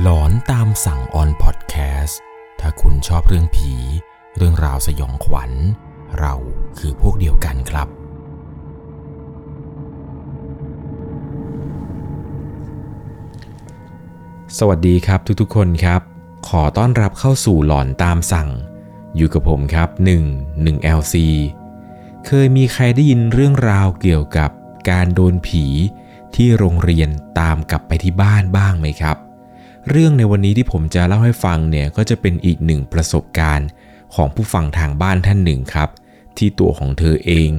หลอนตามสั่งออนพอดแคสต์ถ้าคุณชอบเรื่องผี เรื่องราวสยองขวัญ เราคือพวกเดียวกันครับ สวัสดีครับทุกๆคนครับ ขอต้อนรับเข้าสู่หลอนตามสั่ง อยู่กับผมครับ 1 1 LC เคยมีใครได้ยินเรื่องราวเกี่ยวกับการโดนผีที่โรงเรียนตามกลับไปที่บ้านบ้างไหมครับ เรื่องในวันนี้ที่ผมจะเล่าให้ฟังเนี่ยก็จะเป็นอีกหนึ่งประสบการณ์ของผู้ฟังทางบ้านท่านหนึ่งครับ ที่ตัวของเธอเอง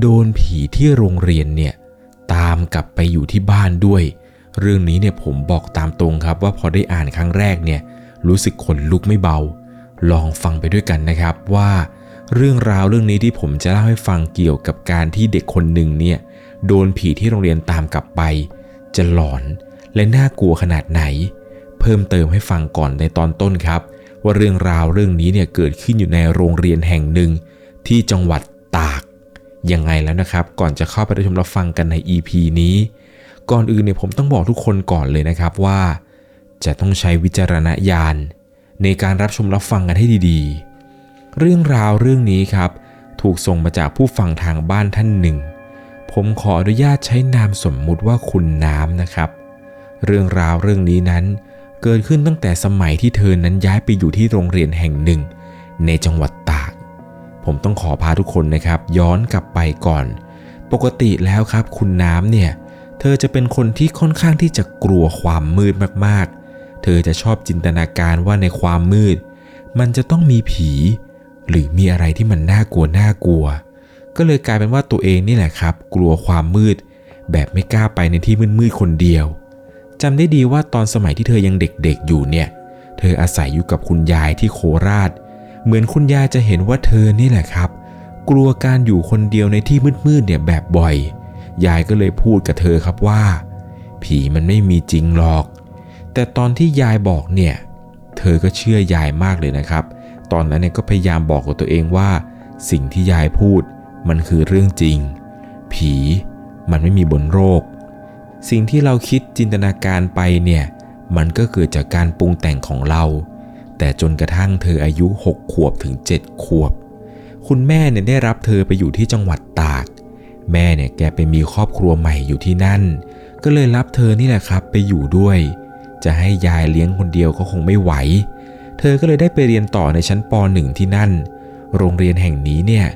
โดนผีที่โรงเรียนเนี่ยตามกลับไปอยู่ที่บ้านด้วย เรื่องนี้เนี่ยผมบอกตามตรงครับว่าพอได้อ่านครั้งแรกเนี่ยรู้สึกขนลุกไม่เบา ลองฟังไปด้วยกันนะครับว่า เรื่องราวเรื่องนี้ที่ผมจะเล่าให้ฟังเกี่ยวกับการที่เด็กคนหนึ่งเนี่ยโดนผีที่โรงเรียนตามกลับไป จะหลอนและน่ากลัวขนาดไหน เพิ่มเติมให้ฟังก่อนในตอนต้นครับ ว่าเรื่องราวเรื่องนี้เนี่ยเกิดขึ้นอยู่ในโรงเรียนแห่งหนึ่ง ที่จังหวัดตากยังไงแล้วนะครับ ก่อนจะเข้าไปรับชมรับฟังกันใน EP นี้ ก่อนอื่นเนี่ยผมต้องบอกทุกคนก่อนเลยนะครับว่า จะต้องใช้วิจารณญาณ ในการรับชมรับฟังกันให้ดีๆ เรื่องราวเรื่องนี้ครับ ถูกส่งมาจากผู้ฟังทางบ้านท่านหนึ่ง ผมขออนุญาตใช้นามสมมุติว่าคุณน้ำนะครับ เรื่องราวเรื่องนี้นั้น เกิดขึ้นตั้งแต่สมัยที่เธอนั้นย้ายไปอยู่ที่โรงเรียนแห่งหนึ่ง ในจังหวัดตาก ผมต้องขอพาทุกคนนะครับ ย้อนกลับไปก่อน ปกติแล้วครับคุณน้ำเนี่ย เธอจะเป็นคนที่ค่อนข้างที่จะกลัวความมืดมากๆ เธอจะชอบจินตนาการว่าในความมืด มันจะต้องมีผี หรือมีอะไรที่มันน่ากลัวน่ากลัว ก็เลยกลายเป็นว่าตัวเองนี่แหละครับ กลัวความมืด แบบไม่กล้าไปในที่มืดๆคนเดียว จำได้ดีว่าตอนสมัยที่เธอยังเด็กๆอยู่เนี่ย เธออาศัยอยู่กับคุณยายที่โคราช เหมือนคุณยายจะเห็นว่าเธอนี่แหละครับ กลัวการอยู่คนเดียวในที่มืดๆเนี่ยแบบบ่อย ยายก็เลยพูดกับเธอครับว่า ผีมันไม่มีจริงหรอก แต่ตอนที่ยายบอกเนี่ย เธอก็เชื่อยายมากเลยนะครับ ตอนนั้นเนี่ยก็พยายามบอกกับตัวเองว่า สิ่งที่ยายพูดมันคือเรื่องจริง ผีมันไม่มีบนโลก สิ่งที่เราคิดจินตนาการไปเนี่ยมันก็เกิดจากการปรุงแต่งของเรา แต่จนกระทั่งเธออายุ 6 ขวบถึง 7 ขวบ คุณแม่เนี่ยได้รับเธอไปอยู่ที่จังหวัดตาก แม่เนี่ยแกไปมีครอบครัวใหม่อยู่ที่นั่น ก็เลยรับเธอนี่แหละครับไปอยู่ด้วย จะให้ยายเลี้ยงคนเดียวก็คงไม่ไหว เธอก็เลยได้ไปเรียนต่อในชั้นป .1 ที่นั่น โรงเรียนแห่งนี้เนี่ย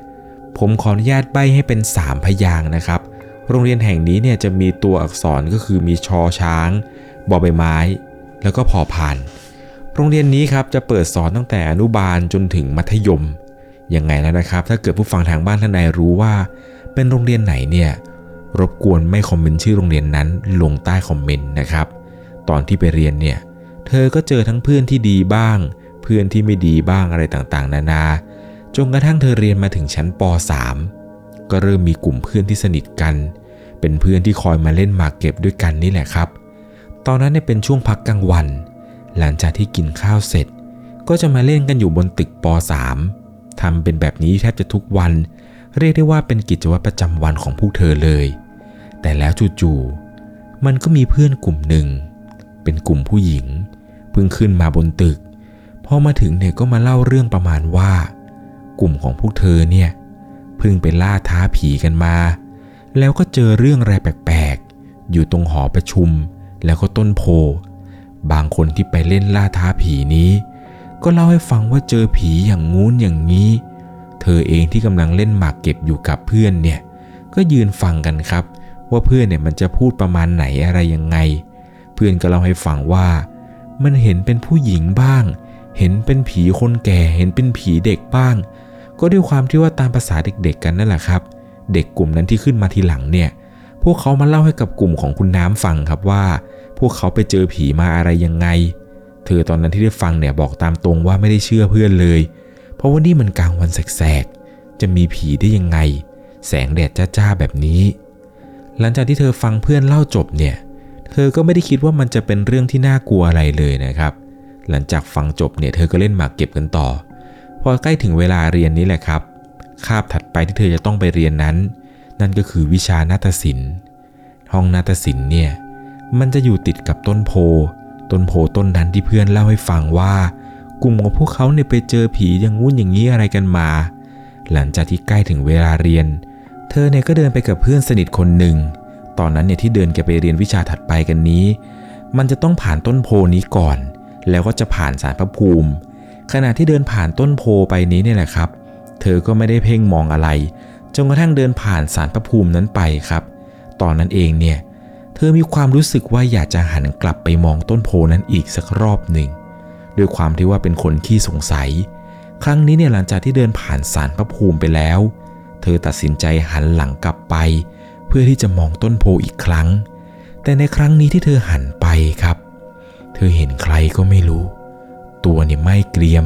ผมขออนุญาตใบให้เป็น 3 พยางนะครับ โรงเรียนแห่งนี้เนี่ยจะมีตัวอักษรก็คือมีชอช้าง บอใบไม้ แล้วก็พอพาน โรงเรียนนี้ครับจะเปิดสอนตั้งแต่อนุบาลจนถึงมัธยม ยังไงแล้วนะครับ ถ้าเกิดผู้ฟังทางบ้านท่านใดรู้ว่า เป็นโรงเรียนไหนเนี่ยรบกวนไม่คอมเมนต์ชื่อโรงเรียนนั้นลงใต้คอมเมนต์นะครับ ตอนที่ไปเรียนเนี่ยเธอก็เจอทั้งเพื่อนที่ดีบ้าง เพื่อนที่ไม่ดีบ้างอะไรต่างๆ นานาจนกระทั่งเธอเรียนมาถึงชั้นป .3 ก็เริ่มมีกลุ่มเพื่อนที่สนิทกัน เป็นเพื่อนที่คอยมาเล่นหมากเก็บด้วยกันนี่แหละครับ ตอนนั้นเนี่ยเป็นช่วงพักกลางวัน หลังจากที่กินข้าวเสร็จ ก็จะมาเล่นกันอยู่บนตึกป .3 ทำเป็นแบบนี้แทบจะทุกวัน เรียกได้ว่าเป็นกิจวัตรประจำวันของพวกเธอเลย แต่แล้วจู่ๆมันก็มีเพื่อนกลุ่มหนึ่ง เป็นกลุ่มผู้หญิง เพิ่งขึ้นมาบนตึกพอมาถึงเนี่ยก็มาเล่าเรื่องประมาณว่า กลุ่มของพวกเธอเนี่ยเพิ่งไปล่าท้าผีกันมา แล้วก็เจอเรื่องอะไรแปลกๆ อยู่ตรงหอประชุม แล้วก็ต้นโพ บางคนที่ไปเล่นล่าท้าผีนี้ ก็เล่าให้ฟังว่าเจอผีอย่างงู้นอย่างนี้ เธอเองที่กำลังเล่นหมากเก็บอยู่กับเพื่อนเนี่ย ก็ยืนฟังกันครับ ว่าเพื่อนเนี่ยมันจะพูดประมาณไหนอะไรยังไง เพื่อนก็เล่าให้ฟังว่า มันเห็นเป็นผู้หญิงบ้าง เห็นเป็นผีคนแก่ เห็นเป็นผีเด็กบ้าง ก็ด้วยความที่ว่าตามภาษาเด็กๆกันนั่นแหละครับเเด็กกลุ่มนั้นที่ขึ้นมาทีหลังเนี่ย พวกเขามาเล่าให้กับกลุ่มของคุณน้ำฟังครับว่า พวกเขาไปเจอผีมาอะไรยังไง เธอตอนนั้นที่ได้ฟังเนี่ยบอกตามตรงว่าไม่ได้เชื่อเพื่อนเลย เพราะว่านี่มันกลางวันแสกๆ จะมีผีได้ยังไง แสงแดดจ้าๆแบบนี้ หลังจากที่เธอฟังเพื่อนเล่าจบเนี่ย เธอก็ไม่ได้คิดว่ามันจะเป็นเรื่องที่น่ากลัวอะไรเลยนะครับ หลังจากฟังจบเนี่ยเธอก็เล่นหมากเก็บกันต่อ พอใกล้ถึงเวลาเรียนนี้แหละครับ คาบถัดไปที่เธอจะต้องไปเรียนนั้น นั่นก็คือวิชานาฏศิลป์ ห้องนาฏศิลป์เนี่ยมันจะอยู่ติดกับต้นโพ ต้นโพต้นนั้นที่เพื่อนเล่าให้ฟังว่า กลุ่มของพวกเขาเนี่ยไปเจอผีอย่างงู้นอย่างนี้อะไรกันมา หลังจากที่ใกล้ถึงเวลาเรียน เธอเนี่ยก็เดินไปกับเพื่อนสนิทคนหนึ่ง ตอนนั้นเนี่ยที่เดินแกไปเรียนวิชาถัดไปกันนี้ มันจะต้องผ่านต้นโพนี้ก่อน แล้วก็จะผ่านสารพระภูมิ ขณะที่เดินผ่านต้นโพไปนี้เนี่ยแหละครับ เธอก็ไม่ได้เพ่งมองอะไรจนกระทั่งเดินผ่านสารพระภูมินั้นไปครับ ตอนนั้นเองเนี่ย เธอมีความรู้สึกว่าอยากจะหันกลับไปมองต้นโพนั้นอีกสักรอบหนึ่งด้วยความที่ว่าเป็นคนขี้สงสัย ครั้งนี้เนี่ยหลังจากที่เดินผ่านสารพระภูมิไปแล้ว เธอตัดสินใจหันหลังกลับไป เพื่อที่จะมองต้นโพอีกครั้ง แต่ในครั้งนี้ที่เธอหันไปครับ เธอเห็นใครก็ไม่รู้ ตัวเนี่ยไม่เกรียม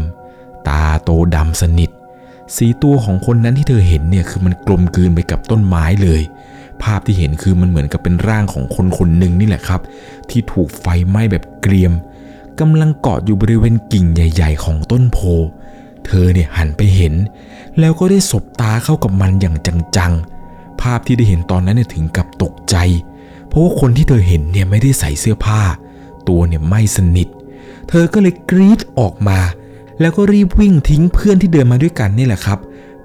ตาโตดำสนิท สีตัวของคนนั้นที่เธอเห็นเนี่ยคือมันกลมกลืนไปกับต้นไม้เลย ภาพที่เห็นคือมันเหมือนกับเป็นร่างของคนคนหนึ่งนี่แหละครับ ที่ถูกไฟไหม้แบบเกรียมกำลังเกาะอยู่บริเวณกิ่งใหญ่ ๆ ของต้นโพ เธอเนี่ยหันไปเห็น แล้วก็ได้สบตาเข้ากับมันอย่างจังๆ ภาพที่ได้เห็นตอนนั้นเนี่ยถึงกับตกใจ เพราะว่าคนที่เธอเห็นเนี่ยไม่ได้ใส่เสื้อผ้า ตัวเนี่ยไม่สนิท เธอก็เลยกรีดออกมา แล้วก็รีบวิ่งทิ้งเพื่อนที่เดินมาด้วยกันนี่แหละครับ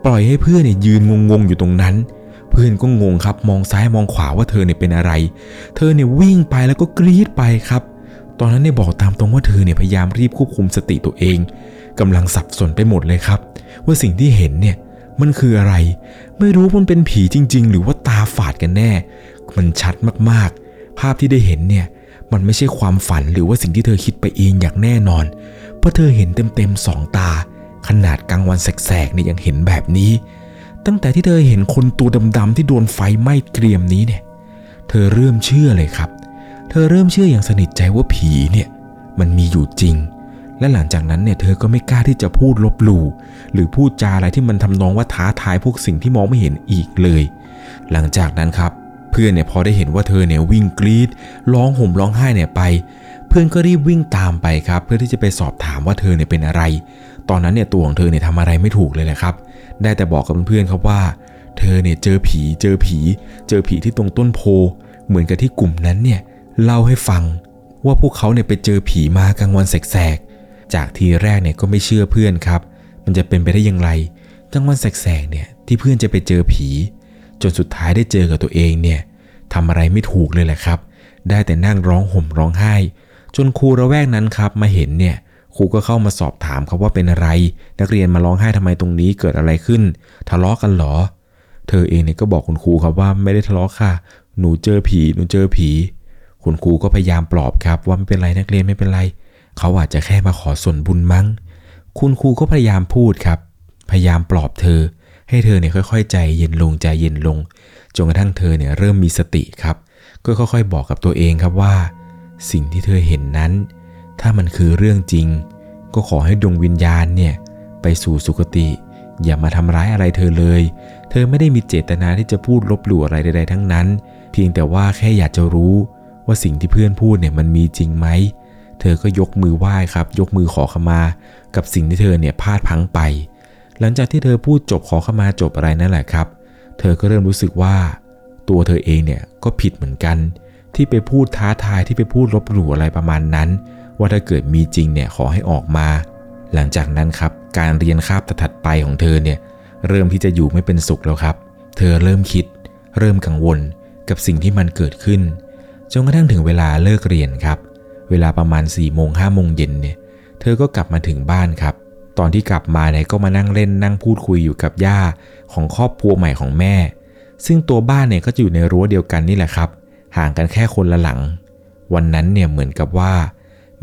ปล่อยให้เพื่อนเนี่ยยืนงงๆอยู่ตรงนั้น เพื่อนก็งงครับ มองซ้ายมองขวาว่าเธอเนี่ยเป็นอะไร เธอเนี่ยวิ่งไปแล้วก็กรีดไปครับ ตอนนั้นเนี่ยบอกตามตรงว่าเธอเนี่ยพยายามรีบควบคุมสติตัวเองกำลังสับสนไปหมดเลยครับ ว่าสิ่งที่เห็นเนี่ยมันคืออะไร ไม่รู้มันเป็นผีจริง ๆ หรือว่าตาฝาดกันแน่ มันชัดมากๆ ภาพที่ได้เห็นเนี่ยมันไม่ใช่ความฝันหรือว่าสิ่งที่เธอคิดไปเองอย่างแน่นอน เพราะเธอเห็นเต็มๆสองตา ขนาดกลางวันแสกๆเนี่ยยังเห็นแบบนี้ ตั้งแต่ที่เธอเห็นคนตัวดำๆที่โดนไฟไหม้เกรียมนี้เนี่ย เธอเริ่มเชื่อเลยครับ เธอเริ่มเชื่ออย่างสนิทใจว่าผีเนี่ยมันมีอยู่จริง และหลังจากนั้นเนี่ยเธอก็ไม่กล้าที่จะพูดลบหลู่หรือพูดจาอะไรที่มันทำนองว่าท้าทายพวกสิ่งที่มองไม่เห็นอีกเลย หลังจากนั้นครับ เพื่อนเนี่ยพอได้เห็นว่าเธอเนี่ยวิ่งกรีดร้องห่มร้องไห้เนี่ยไป พื่อนก็รีบวิ่งตามไปครับ เพื่อที่จะไปสอบถามว่าเธอเนี่ยเป็นอะไร ตอนนั้นเนี่ยตัวของเธอเนี่ยทำอะไรไม่ถูกเลยแหละครับ ได้แต่บอกกับเพื่อนครับว่า เธอเนี่ยเจอผี เจอผี เจอผีที่ตรงต้นโพ เหมือนกับที่กลุ่มนั้นเนี่ยเล่าให้ฟังว่าพวกเขาเนี่ยไปเจอผีมากลางวันแสกๆ จากทีแรกเนี่ยก็ไม่เชื่อเพื่อนครับ มันจะเป็นไปได้อย่างไรกลางวันแสกๆเนี่ยที่เพื่อนจะไปเจอผี จนสุดท้ายได้เจอกับตัวเองเนี่ยทำอะไรไม่ถูกเลยแหละครับ ได้แต่นั่งร้องห่มร้องไห้ จนครูระแวกนั้นครับมาเห็นเนี่ยครูก็เข้ามาสอบถามครับว่าเป็นอะไร นักเรียนมาร้องไห้ทำไมตรงนี้เกิดอะไรขึ้น ทะเลาะกันเหรอ เธอเองเนี่ยก็บอกคุณครูครับว่าไม่ได้ทะเลาะค่ะ หนูเจอผี หนูเจอผี คุณครูก็พยายามปลอบครับว่าไม่เป็นไรนักเรียนไม่เป็นไร เขาอาจจะแค่มาขอส่วนบุญมั้ง คุณครูก็พยายามพูดครับ พยายามปลอบเธอ ให้เธอเนี่ยค่อยๆ ใจเย็นลงใจเย็นลง จนกระทั่งเธอเนี่ยเริ่มมีสติครับ ก็ค่อยๆ บอกกับตัวเองครับว่า สิ่งที่เธอเห็นนั้น ถ้ามันคือเรื่องจริง ก็ขอให้ดวงวิญญาณเนี่ยไปสู่สุคติ อย่ามาทำร้ายอะไรเธอเลย เธอไม่ได้มีเจตนาที่จะพูดลบหลู่อะไรใดๆทั้งนั้น เพียงแต่ว่าแค่อยากจะรู้ว่าสิ่งที่เพื่อนพูดเนี่ยมันมีจริงไหม เธอก็ยกมือไหว้ครับ ยกมือขอขมา กับสิ่งที่เธอเนี่ยพลาดพังไป หลังจากที่เธอพูดจบขอขมาจบอะไรนั่นแหละครับ เธอก็เริ่มรู้สึกว่า ตัวเธอเองเนี่ยก็ผิดเหมือนกัน ที่ไปพูดท้าทายที่ไปพูดลบหลู่อะไรประมาณนั้น ว่าถ้าเกิดมีจริงเนี่ยขอให้ออกมา หลังจากนั้นครับการเรียนคาบถัดไปของเธอเนี่ยเริ่มที่จะอยู่ไม่เป็นสุขแล้วครับ เธอเริ่มคิด เริ่มกังวลกับสิ่งที่มันเกิดขึ้นจนกระทั่งถึงเวลาเลิกเรียนครับ เวลาประมาณ4ี่โมงห้าโมงเย็นเนี่ย เธอก็กลับมาถึงบ้านครับ ตอนที่กลับมาเนี่ยก็มานั่งเล่นนั่งพูดคุยอยู่กับย่าของครอบครัวใหม่ของแม่ ซึ่งตัวบ้านเนี่ยก็จะอยู่ในรั้วเดียวกันนี่แหละครับ ห่างกันแค่คนละหลัง วันนั้นเนี่ยเหมือนกับว่า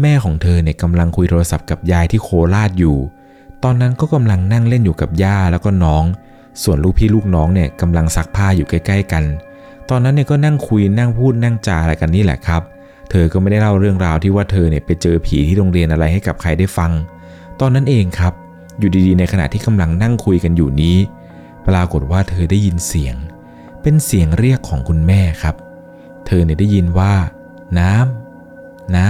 แม่ของเธอเนี่ยกำลังคุยโทรศัพท์กับยายที่โคราชอยู่ ตอนนั้นก็กำลังนั่งเล่นอยู่กับย่าแล้วก็น้อง ส่วนลูกพี่ลูกน้องเนี่ยกำลังซักผ้าอยู่ใกล้ ๆ กัน ตอนนั้นเนี่ยก็นั่งคุยนั่งพูดนั่งจาอะไรกันนี่แหละครับ เธอก็ไม่ได้เล่าเรื่องราวที่ว่าเธอเนี่ยไปเจอผีที่โรงเรียนอะไรให้กับใครได้ฟัง ตอนนั้นเองครับ อยู่ดีๆ ในขณะที่กำลังนั่งคุยกันอยู่นี้ ปรากฏว่าเธอได้ยินเสียง เป็นเสียงเรียกของคุณแม่ครับ เธอเนี่ยได้ยินว่า น้ำน้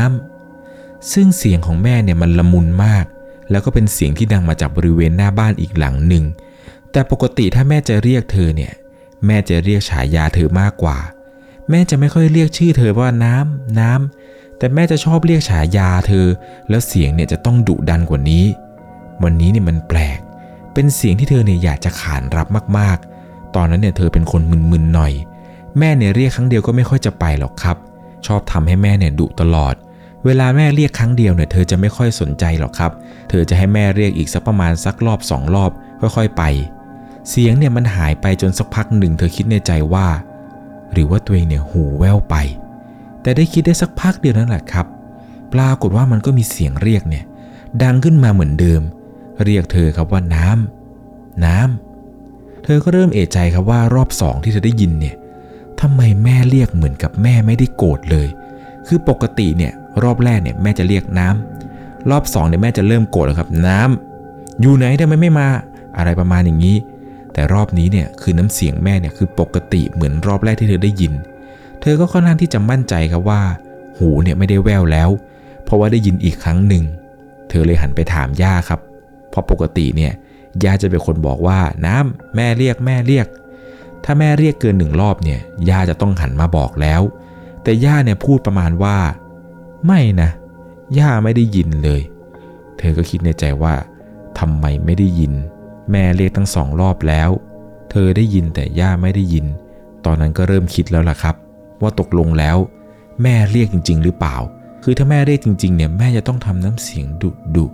ำซึ่งเสียงของแม่เนี่ยมันละมุนมาก แล้วก็เป็นเสียงที่ดังมาจากบริเวณหน้าบ้านอีกหลังหนึ่ง แต่ปกติถ้าแม่จะเรียกเธอเนี่ย แม่จะเรียกฉายาเธอมากกว่า แม่จะไม่ค่อยเรียกชื่อเธอว่าน้ำน้ำแต่แม่จะชอบเรียกฉายาเธอ แล้วเสียงเนี่ยจะต้องดุดันกว่านี้ วันนี้เนี่ยมันแปลก เป็นเสียงที่เธอเนี่ยอยากจะขานรับมากๆ ตอนนั้นเนี่ยเธอเป็นคนมึนๆหน่อย แม่เนี่ยเรียกครั้งเดียวก็ไม่ค่อยจะไปหรอกครับ ชอบทำให้แม่เนี่ยดุตลอด เวลาแม่เรียกครั้งเดียวเนี่ยเธอจะไม่ค่อยสนใจหรอกครับ เธอจะให้แม่เรียกอีกสักประมาณสักรอบสองรอบ ค่อยๆไป เสียงเนี่ยมันหายไปจนสักพักหนึ่ง เธอคิดในใจว่า หรือว่าตัวเองเนี่ยหูแว่วไป แต่ได้คิดได้สักพักเดียวนั่นแหละครับ ปรากฏว่ามันก็มีเสียงเรียกเนี่ย ดังขึ้นมาเหมือนเดิม เรียกเธอครับว่าน้ำน้ำเธอก็เริ่มเอะใจครับว่ารอบสองที่เธอได้ยินเนี่ยำไมแม่เรียกเหมือนกับแม่ไม่ได้โกรธเลย คือปกติเนี่ยรอบแรกเนี่ยแม่จะเรียกน้ำรอบสองเนี่ยแม่จะเริ่มโกรธแล้วครับ น้ำอยู่ไหนทำไมไม่มา อะไรประมาณอย่างนี้ แต่รอบนี้เนี่ยคือน้ำเสียงแม่เนี่ยคือปกติเหมือนรอบแรกที่เธอได้ยิน เธอก็ค่อนข้างที่จะมั่นใจครับว่า หูเนี่ยไม่ได้แววแล้ว เพราะว่าได้ยินอีกครั้งหนึ่ง เธอเลยหันไปถามย่าครับ เพราะปกติเนี่ยย่าจะเป็นคนบอกว่าน้ำแม่เรียกแม่เรียก ถ้าแม่เรียกเกินหนึ่งรอบเนี่ยย่าจะต้องหันมาบอกแล้ว แต่ย่าเนี่ยพูดประมาณว่า ไม่นะย่าไม่ได้ยินเลย เธอก็คิดในใจว่าทำไมไม่ได้ยิน แม่เรียกทั้งสองรอบแล้ว เธอได้ยินแต่ย่าไม่ได้ยิน ตอนนั้นก็เริ่มคิดแล้วล่ะครับ ว่าตกลงแล้ว แม่เรียกจริง ๆ หรือเปล่า คือถ้าแม่เรียกจริงๆเนี่ยแม่จะต้องทำน้ำเสียงดุดุ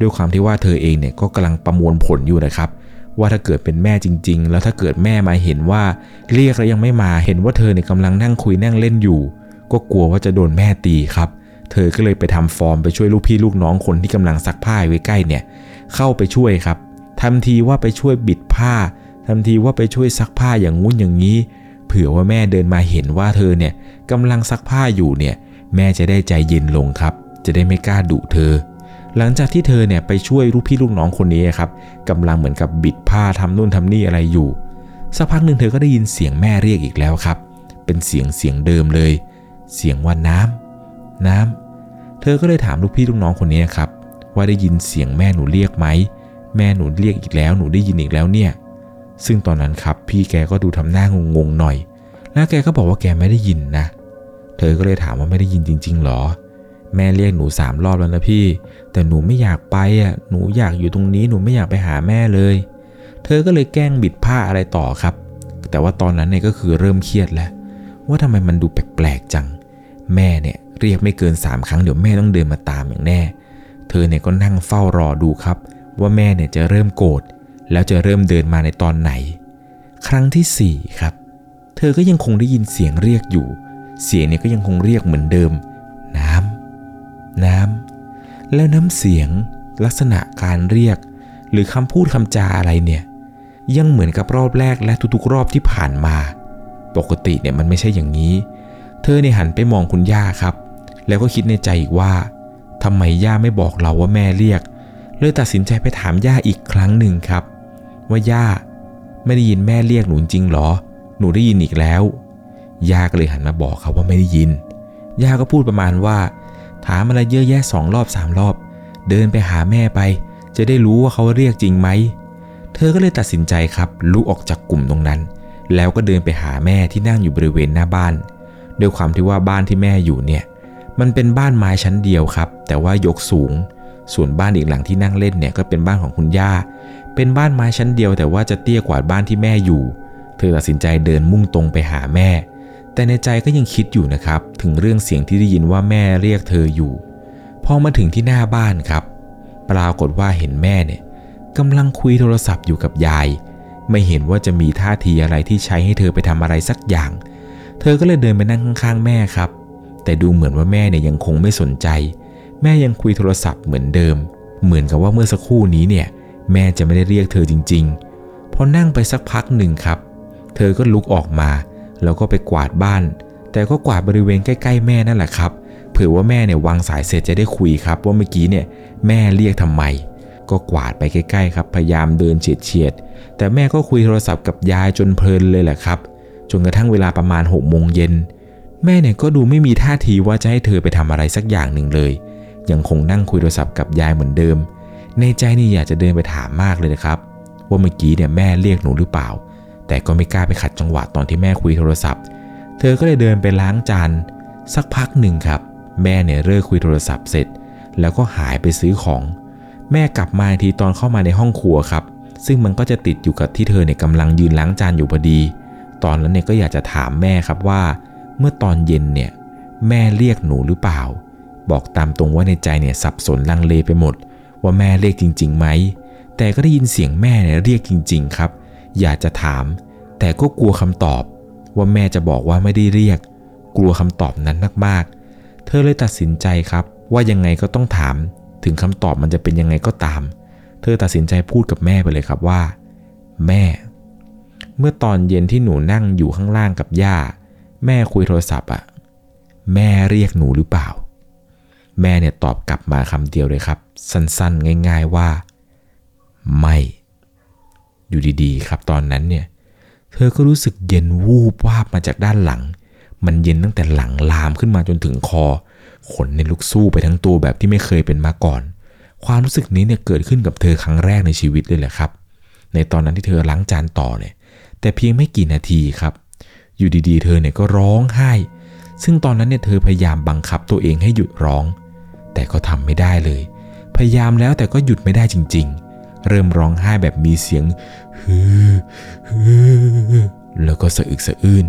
ด้วยความที่ว่าเธอเองเนี่ยก็กำลังประมวลผลอยู่นะครับ ว่าถ้าเกิดเป็นแม่จริง ๆ แล้วถ้าเกิดแม่มาเห็นว่าเรียกแล้วยังไม่มาเห็นว่าเธอเนี่ยกำลังนั่งคุยนั่งเล่นอยู่ ก็กลัวว่าจะโดนแม่ตีครับ เธอก็เลยไปทำฟอร์มไปช่วยลูกพี่ลูกน้องคนที่กำลังซักผ้าไว้ใกล้เนี่ยเข้าไปช่วยครับทำทีว่าไปช่วยบิดผ้าทำทีว่าไปช่วยซักผ้าอย่างงุ้นอย่างนี้ เผื่อว่าแม่เดินมาเห็นว่าเธอเนี่ยกำลังซักผ้าอยู่เนี่ยแม่จะได้ใจเย็นลงครับ จะได้ไม่กล้าดุเธอ หลังจากที่เธอเนี่ยไปช่วยลูกพี่ลูกน้องคนนี้ครับกำลังเหมือนกับบิดผ้าทำนู่นทำนี่อะไรอยู่ สักพักหนึ่งเธอก็ได้ยินเสียงแม่เรียกอีกแล้วครับ เป็นเสียงเสียงเดิมเลย เสียงว่าน้ำน้ำเธอก็เลยถามลูกพี่ลูกน้องคนนี้ครับว่าได้ยินเสียงแม่หนูเรียกไหมแม่หนูเรียกอีกแล้วหนูได้ยินอีกแล้วเนี่ย ซึ่งตอนนั้นครับพี่แกก็ดูทำหน้างงๆหน่อย แล้วแกก็บอกว่าแกไม่ได้ยินนะ เธอก็เลยถามว่าไม่ได้ยินจริงๆหรอ แม่เรียกหนูสามรอบแล้วนะพี่ แต่หนูไม่อยากไปอะ หนูอยากอยู่ตรงนี้ หนูไม่อยากไปหาแม่เลย เธอก็เลยแกล้งบิดผ้าอะไรต่อครับ แต่ว่าตอนนั้นเนี่ยก็คือเริ่มเครียดแล้ว ว่าทำไมมันดูแปลกๆจัง แม่เนี่ยเรียกไม่เกิน3ครั้งเดี๋ยวแม่ต้องเดินมาตามอย่างแน่ เธอเนี่ยก็นั่งเฝ้ารอดูครับ ว่าแม่เนี่ยจะเริ่มโกรธ แล้วจะเริ่มเดินมาในตอนไหน ครั้งที่ 4 ครับ เธอก็ยังคงได้ยินเสียงเรียกอยู่ เสียงเนี่ยก็ยังคงเรียกเหมือนเดิม น้ำ น้ำ แล้วน้ำเสียง ลักษณะการเรียก หรือคำพูดคำจาอะไรเนี่ย ยังเหมือนกับรอบแรกและทุกๆ รอบที่ผ่านมา ปกติเนี่ยมันไม่ใช่อย่างนี้ เธอเนี่ยหันไปมองคุณย่าครับ แล้วก็คิดในใจอีกว่าทำไมย่าไม่บอกเราว่าแม่เรียก เลยตัดสินใจไปถามย่าอีกครั้งหนึ่งครับ ว่าย่าไม่ได้ยินแม่เรียกหนูจริงหรอ หนูได้ยินอีกแล้ว ย่าก็เลยหันมาบอกครับว่าไม่ได้ยิน ย่าก็พูดประมาณว่า ถามอะไรเยอะแยะสองรอบสามรอบ เดินไปหาแม่ไป จะได้รู้ว่าเขาเรียกจริงไหม เธอก็เลยตัดสินใจครับลุกออกจากกลุ่มตรงนั้น แล้วก็เดินไปหาแม่ที่นั่งอยู่บริเวณหน้าบ้าน ด้วยความที่ว่าบ้านที่แม่อยู่เนี่ย มันเป็นบ้านไม้ชั้นเดียวครับ แต่ว่ายกสูง ส่วนบ้านอีกหลังที่นั่งเล่นเนี่ยก็เป็นบ้านของคุณย่า เป็นบ้านไม้ชั้นเดียวแต่ว่าจะเตี้ยกว่าบ้านที่แม่อยู่ เธอตัดสินใจเดินมุ่งตรงไปหาแม่ แต่ในใจก็ยังคิดอยู่นะครับ ถึงเรื่องเสียงที่ได้ยินว่าแม่เรียกเธออยู่ พอมาถึงที่หน้าบ้านครับ ปรากฏว่าเห็นแม่เนี่ยกำลังคุยโทรศัพท์อยู่กับยาย ไม่เห็นว่าจะมีท่าทีอะไรที่ใช้ให้เธอไปทำอะไรสักอย่าง เธอก็เลยเดินไปนั่งข้างๆ แม่ครับ แต่ดูเหมือนว่าแม่เนี่ยยังคงไม่สนใจ แม่ยังคุยโทรศัพท์เหมือนเดิม เหมือนกับว่าเมื่อสักครู่นี้เนี่ย แม่จะไม่ได้เรียกเธอจริง ๆ พอนั่งไปสักพักหนึ่งครับ เธอก็ลุกออกมา แล้วก็ไปกวาดบ้าน แต่ก็กวาดบริเวณใกล้ ๆ แม่นั่นแหละครับเผื่อว่าแม่เนี่ยวางสายเสร็จจะได้คุยครับ ว่าเมื่อกี้เนี่ยแม่เรียกทำไม ก็กวาดไปใกล้ๆครับ พยายามเดินเฉียดเฉียดๆแต่แม่ก็คุยโทรศัพท์กับยายจนเพลินเลยแหละครับจนกระทั่งเวลาประมาณ6กโมงเย็นแม่เนี่ยก็ดูไม่มีท่าทีว่าจะให้เธอไปทำอะไรสักอย่างหนึ่งเลย ยังคงนั่งคุยโทรศัพท์กับยายเหมือนเดิม ในใจนี่อยากจะเดินไปถามมากเลยนะครับ ว่าเมื่อกี้เนี่ยแม่เรียกหนูหรือเปล่า แต่ก็ไม่กล้าไปขัดจังหวะตอนที่แม่คุยโทรศัพท์ เธอก็เลยเดินไปล้างจานสักพักหนึ่งครับ แม่เนี่ยเลิกคุยโทรศัพท์เสร็จ แล้วก็หายไปซื้อของ แม่กลับมาทีตอนเข้ามาในห้องครัวครับ ซึ่งมันก็จะติดอยู่กับที่เธอเนี่ยกำลังยืนล้างจานอยู่พอดี ตอนนั้นเนี่ยก็อยากจะถามแม่ครับว่า เมื่อตอนเย็นเนี่ยแม่เรียกหนูหรือเปล่า บอกตามตรงว่าในใจเนี่ยสับสนลังเลไปหมด ว่าแม่เรียกจริงๆไหมแต่ก็ได้ยินเสียงแม่เนี่ยเรียกจริง ๆ ครับ อยากจะถาม แต่ก็กลัวคำตอบ ว่าแม่จะบอกว่าไม่ได้เรียก กลัวคำตอบนั้นมากๆ เธอเลยตัดสินใจครับ ว่ายังไงก็ต้องถาม ถึงคำตอบมันจะเป็นยังไงก็ตาม เธอตัดสินใจพูดกับแม่ไปเลยครับว่า แม่ เมื่อตอนเย็นที่หนูนั่งอยู่ข้างล่างกับย่า แม่คุยโทรศัพท์อะแม่เรียกหนูหรือเปล่า แม่เนี่ยตอบกลับมาคำเดียวเลยครับ สั้นๆ ง่าย ๆว่า ไม่ อยู่ดีๆ ครับตอนนั้นเนี่ย เธอก็รู้สึกเย็นวูบวาบมาจากด้านหลัง มันเย็นตั้งแต่หลังลามขึ้นมาจนถึงคอ ขนในลุกสู้ไปทั้งตัวแบบที่ไม่เคยเป็นมาก่อน ความรู้สึกนี้เนี่ยเกิดขึ้นกับเธอครั้งแรกในชีวิตเลยแหละครับ ในตอนนั้นที่เธอล้างจานต่อเนี่ย แต่เพียงไม่กี่นาทีครับ อยู่ดีๆ เธอเนี่ยก็ร้องไห้ ซึ่งตอนนั้นเนี่ยเธอพยายามบังคับตัวเองให้หยุดร้อง แต่ก็ทำไม่ได้เลย พยายามแล้วแต่ก็หยุดไม่ได้จริง ๆเริ่มร้องไห้แบบมีเสียง แล้วก็สะอึกสะอื้น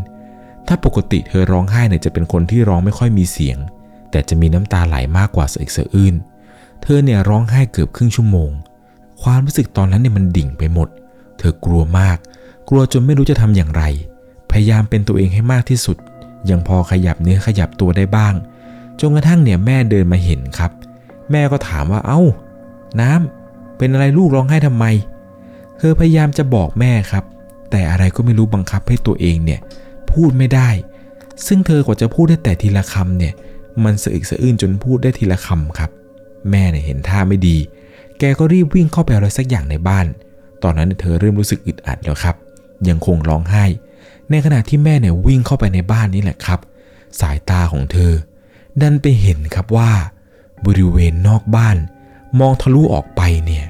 ถ้าปกติเธอร้องไห้เนี่ยจะเป็นคนที่ร้องไม่ค่อยมีเสียง แต่จะมีน้ำตาไหลมากกว่าสะอึกสะอื้น เธอเนี่ยร้องไห้เกือบครึ่งชั่วโมง ความรู้สึกตอนนั้นเนี่ยมันดิ่งไปหมด เธอกลัวมาก กลัวจนไม่รู้จะทำอย่างไร พยายามเป็นตัวเองให้มากที่สุด ยังพอขยับเนื้อขยับตัวได้บ้าง จนกระทั่งเนี่ยแม่เดินมาเห็นครับ แม่ก็ถามว่าเอา้า น้ำเป็นอะไรลูกร้องไห้ทำไม เธอพยายามจะบอกแม่ครับ แต่อะไรก็ไม่รู้บังคับให้ตัวเองเนี่ยพูดไม่ได้ ซึ่งเธอกว่าจะพูดได้แต่ทีละคำเนี่ย มันสะอึกสะอื้นจนพูดได้ทีละคำครับ แม่เนี่ยเห็นท่าไม่ดี แกก็รีบวิ่งเข้าไปเอาอะไรสักอย่างในบ้าน ตอนนั้นเธอเริ่มรู้สึกอึดอัดแล้วครับ ยังคงร้องไห้ ในขณะที่แม่เนี่ยวิ่งเข้าไปในบ้านนี่แหละครับ สายตาของเธอ ดันไปเห็นครับว่า บริเวณนอกบ้าน มองทะลุออกไปเนี่ย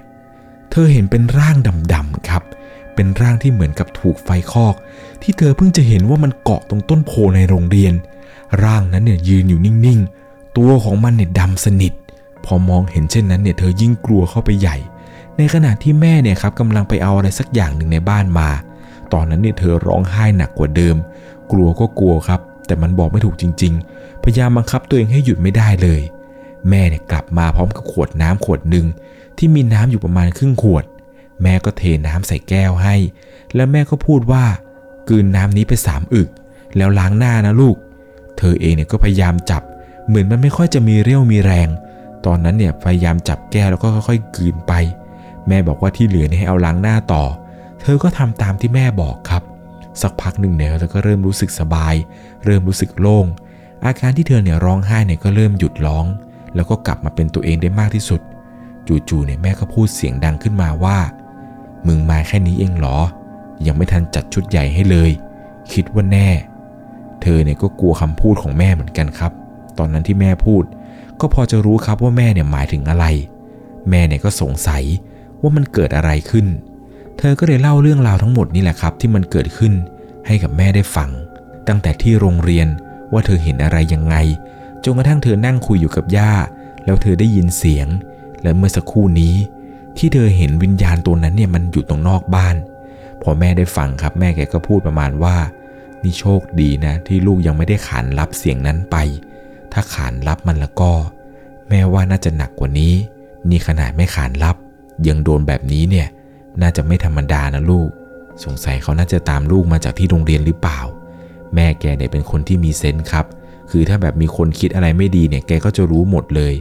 เธอเห็นเป็นร่างดำๆครับ เป็นร่างที่เหมือนกับถูกไฟคอก ที่เธอเพิ่งจะเห็นว่ามันเกาะตรงต้นโพในโรงเรียน ร่างนั้นเนี่ยยืนอยู่นิ่งๆ ตัวของมันเนี่ยดำสนิท พอมองเห็นเช่นนั้นเนี่ยเธอยิ่งกลัวเข้าไปใหญ่ ในขณะที่แม่เนี่ยครับกำลังไปเอาอะไรสักอย่างหนึ่งในบ้านมา ตอนนั้นเนี่ยเธอร้องไห้หนักกว่าเดิม กลัวก็กลัวครับ แต่มันบอกไม่ถูกจริง ๆ พยายามบังคับตัวเองให้หยุดไม่ได้เลย แม่เนี่ยกลับมาพร้อมกับขวดน้ำขวดหนึ่ง ที่มีน้ำอยู่ประมาณครึ่งขวด แม่ก็เทน้ำใส่แก้วให้ แล้วแม่ก็พูดว่า กืนน้ำนี้ไปสามอึก แล้วล้างหน้านะลูก เธอเองเนี่ยก็พยายามจับ เหมือนมันไม่ค่อยจะมีเรี่ยวมีแรง ตอนนั้นเนี่ยพยายามจับแก้วแล้วก็ค่อยๆกืนไป แม่บอกว่าที่เหลือเนี่ยให้เอาล้างหน้าต่อ เธอก็ทำตามที่แม่บอกครับ สักพักหนึ่งเนี่ยเธอก็เริ่มรู้สึกสบาย เริ่มรู้สึกโล่งอาการที่เธอเนี่ยร้องไห้เนี่ยก็เริ่มหยุดร้อง แล้วก็กลับมาเป็นตัวเองได้มากที่สุด จู่ๆเนี่ยแม่ก็พูดเสียงดังขึ้นมาว่า มึงมาแค่นี้เองเหรอ ยังไม่ทันจัดชุดใหญ่ให้เลย คิดว่าแน่ เธอเนี่ยก็กลัวคำพูดของแม่เหมือนกันครับ ตอนนั้นที่แม่พูด ก็พอจะรู้ครับว่าแม่เนี่ยหมายถึงอะไร แม่เนี่ยก็สงสัยว่ามันเกิดอะไรขึ้น เธอก็เลยเล่าเรื่องราวทั้งหมดนี่แหละครับ ที่มันเกิดขึ้นให้กับแม่ได้ฟัง ตั้งแต่ที่โรงเรียนว่าเธอเห็นอะไรยังไงจนกระทั่งเธอนั่งคุยอยู่กับย่า แล้วเธอได้ยินเสียง และเมื่อสักครู่นี้ ที่เธอเห็นวิญญาณตัวนั้นเนี่ยมันอยู่ตรงนอกบ้าน พอแม่ได้ฟังครับแม่แกก็พูดประมาณว่า นี่โชคดีนะ ที่ลูกยังไม่ได้ขานรับเสียงนั้นไป ถ้าขานรับมันแล้วก็ แม่ว่าน่าจะหนักกว่านี้ นี่ขนาดไม่ขานรับ ยังโดนแบบนี้เนี่ย น่าจะไม่ธรรมดานะลูก สงสัยเขาน่าจะตามลูกมาจากที่โรงเรียนหรือเปล่า แม่แกเนี่ยเป็นคนที่มีเซนส์ครับ คือถ้าแบบมีคนคิดอะไรไม่ดีเนี่ยแกก็จะรู้หมดเลย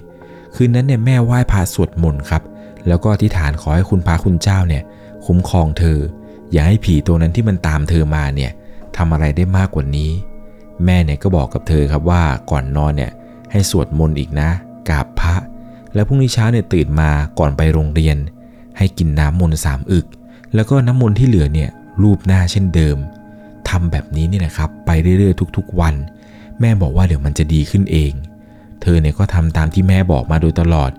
คืนนั้นเนี่ยแม่ไหว้พระสวดมนต์ครับ แล้วก็อธิษฐานขอให้คุณพระคุณเจ้าเนี่ยคุ้มครองเธอ อย่าให้ผีตัวนั้นที่มันตามเธอมาเนี่ยทำอะไรได้มากกว่านี้ แม่เนี่ยก็บอกกับเธอครับว่าก่อนนอนเนี่ยให้สวดมนต์อีกนะกราบพระ แล้วพรุ่งนี้เช้าเนี่ยตื่นมาก่อนไปโรงเรียน ให้กินน้ำมนต์สามอึก แล้วก็น้ำมนต์ที่เหลือเนี่ยรูปหน้าเช่นเดิมทำแบบนี้นี่นะครับ ไปเรื่อยๆทุก ๆ วัน แม่บอกว่าเดี๋ยวมันจะดีขึ้นเอง เธอเนี่ยก็ทำตามที่แม่บอกมาโดยตลอด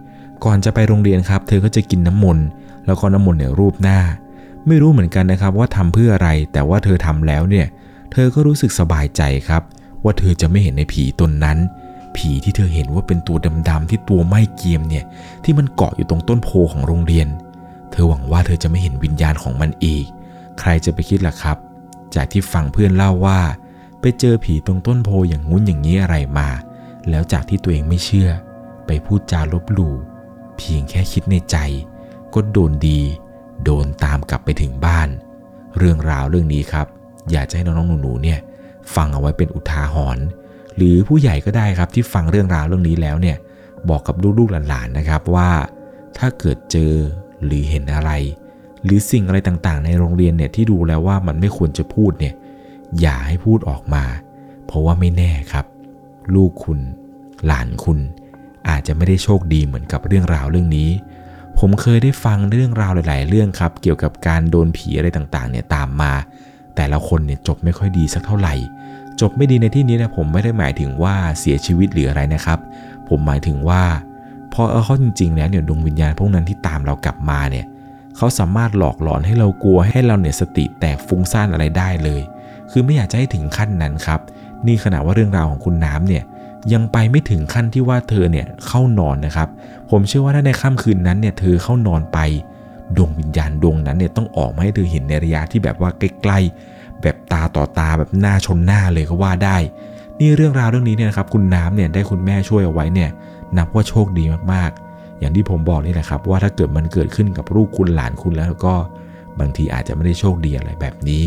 ก่อนจะไปโรงเรียนครับ เธอก็จะกินน้ำมนต์แล้วก็น้ำมนต์เนี่ยรูปหน้า ไม่รู้เหมือนกันนะครับว่าทำเพื่ออะไร แต่ว่าเธอทำแล้วเนี่ย เธอก็รู้สึกสบายใจครับ ว่าเธอจะไม่เห็นในผีตนนั้น ผีที่เธอเห็นว่าเป็นตัวดำๆที่ตัวไหม้เกียมเนี่ย ที่มันเกาะอยู่ตรงต้นโพของโรงเรียน เธอหวังว่าเธอจะไม่เห็นวิญญาณของมันอีก ใครจะไปคิดล่ะครับ จากที่ฟังเพื่อนเล่าว่า ไปเจอผีตรงต้นโพอย่างงุ้นอย่างนี้อะไรมา แล้วจากที่ตัวเองไม่เชื่อ ไปพูดจาลบหลู่เพียงแค่คิดในใจ ก็โดนดี โดนตามกลับไปถึงบ้าน เรื่องราวเรื่องนี้ครับ อยากจะให้น้องๆหนูๆเนี่ยฟังเอาไว้เป็นอุทาหรณ์หรือผู้ใหญ่ก็ได้ครับที่ฟังเรื่องราวเรื่องนี้แล้วเนี่ยบอกกับลูกๆหลานๆนะครับว่า ถ้าเกิดเจอหรือเห็นอะไร หรือสิ่งอะไรต่างๆ ในโรงเรียนเนี่ยที่ดูแล้วว่ามันไม่ควรจะพูดเนี่ยอย่าให้พูดออกมา เพราะว่าไม่แน่ครับ ลูกคุณ หลานคุณ อาจจะไม่ได้โชคดีเหมือนกับเรื่องราวเรื่องนี้ ผมเคยได้ฟังเรื่องราวหลาย ๆ เรื่องครับ เกี่ยวกับการโดนผีอะไรต่าง ๆ เนี่ยตามมา แต่ละคนเนี่ยจบไม่ค่อยดีสักเท่าไหร่ จบไม่ดีในที่นี้นะผมไม่ได้หมายถึงว่าเสียชีวิตหรืออะไรนะครับ ผมหมายถึงว่าพอเอาเข้าจริง ๆ แล้วเนี่ยดวงวิญญาณพวกนั้นที่ตามเรากลับมาเนี่ยเขาสามารถหลอกหลอนให้เรากลัวให้เราเนี่ยสติแตกฟุ้งซ่านอะไรได้เลย คือไม่อยากจะให้ถึงขั้นนั้นครับ นี่ขณะว่าเรื่องราวของคุณน้ำเนี่ยยังไปไม่ถึงขั้นที่ว่าเธอเนี่ยเข้านอนนะครับ ผมเชื่อว่าถ้าในค่ำคืนนั้นเนี่ยเธอเข้านอนไปดวงวิญญาณดวงนั้นเนี่ยต้องออกมาให้เธอเห็นในระยะที่แบบว่าใกล้ๆแบบตาต่อตาแบบหน้าชนหน้าเลยก็ว่าได้ นี่เรื่องราวเรื่องนี้เนี่ยนะครับคุณน้ำเนี่ยได้คุณแม่ช่วยเอาไว้เนี่ยนับว่าโชคดีมากๆ อย่างที่ผมบอกนี่แหละครับ ว่าถ้าเกิดมันเกิดขึ้นกับลูกคุณหลานคุณแล้วก็บางทีอาจจะไม่ได้โชคดีอะไรแบบนี้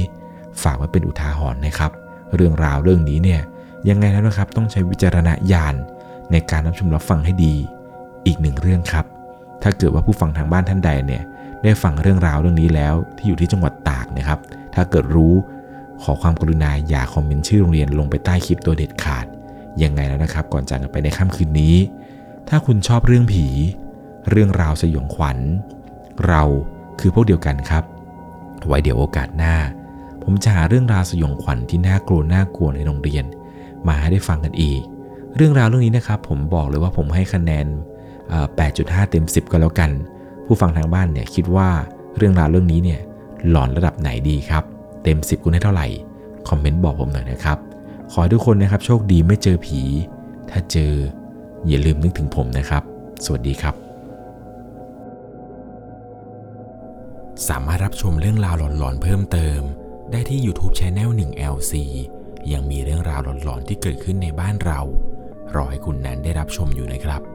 ฝากไว้เป็นอุทาหรณ์นะครับ เรื่องราวเรื่องนี้เนี่ยยังไงแล้วนะครับต้องใช้วิจารณญาณในการรับชมรับฟังให้ดี อีกหนึ่งเรื่องครับ ถ้าเกิดว่าผู้ฟังทางบ้านท่านใดเนี่ยได้ฟังเรื่องราวเรื่องนี้แล้วที่อยู่ที่จังหวัดตากนะครับ ถ้าเกิดรู้ขอความกรุณาอย่าคอมเมนต์ชื่อโรงเรียนลงไปใต้คลิปตัวเด็ดขาด ยังไงแล้วนะครับ ก่อนจากกันไปในค่ำคืนนี้ ถ้าคุณชอบเรื่องผี เรื่องราวสยองขวัญ เราคือพวกเดียวกันครับ ไว้เดี๋ยวโอกาสหน้า ผมจะหาเรื่องราวสยองขวัญที่น่ากลัวน่ากลัวในโรงเรียน มาให้ได้ฟังกันอีก เรื่องราวเรื่องนี้นะครับ ผมบอกเลยว่าผมให้คะแนน 8.5 เต็ม 10 ก็แล้วกัน ผู้ฟังทางบ้านเนี่ยคิดว่าเรื่องราวเรื่องนี้เนี่ยหลอนระดับไหนดีครับ เต็ม 10 คุณให้เท่าไหร่ คอมเมนต์บอกผมหน่อยนะครับ ขอให้ทุกคนนะครับโชคดีไม่เจอผี ถ้าเจออย่าลืมนึกถึงผมนะครับ สวัสดีครับสามารถรับชมเรื่องราวหลอนๆเพิ่มเติม ได้ที่ YouTube Channel 1 LC ยังมีเรื่องราวหลอนๆที่เกิดขึ้นในบ้านเรา รอให้คุณนั้นได้รับชมอยู่นะครับ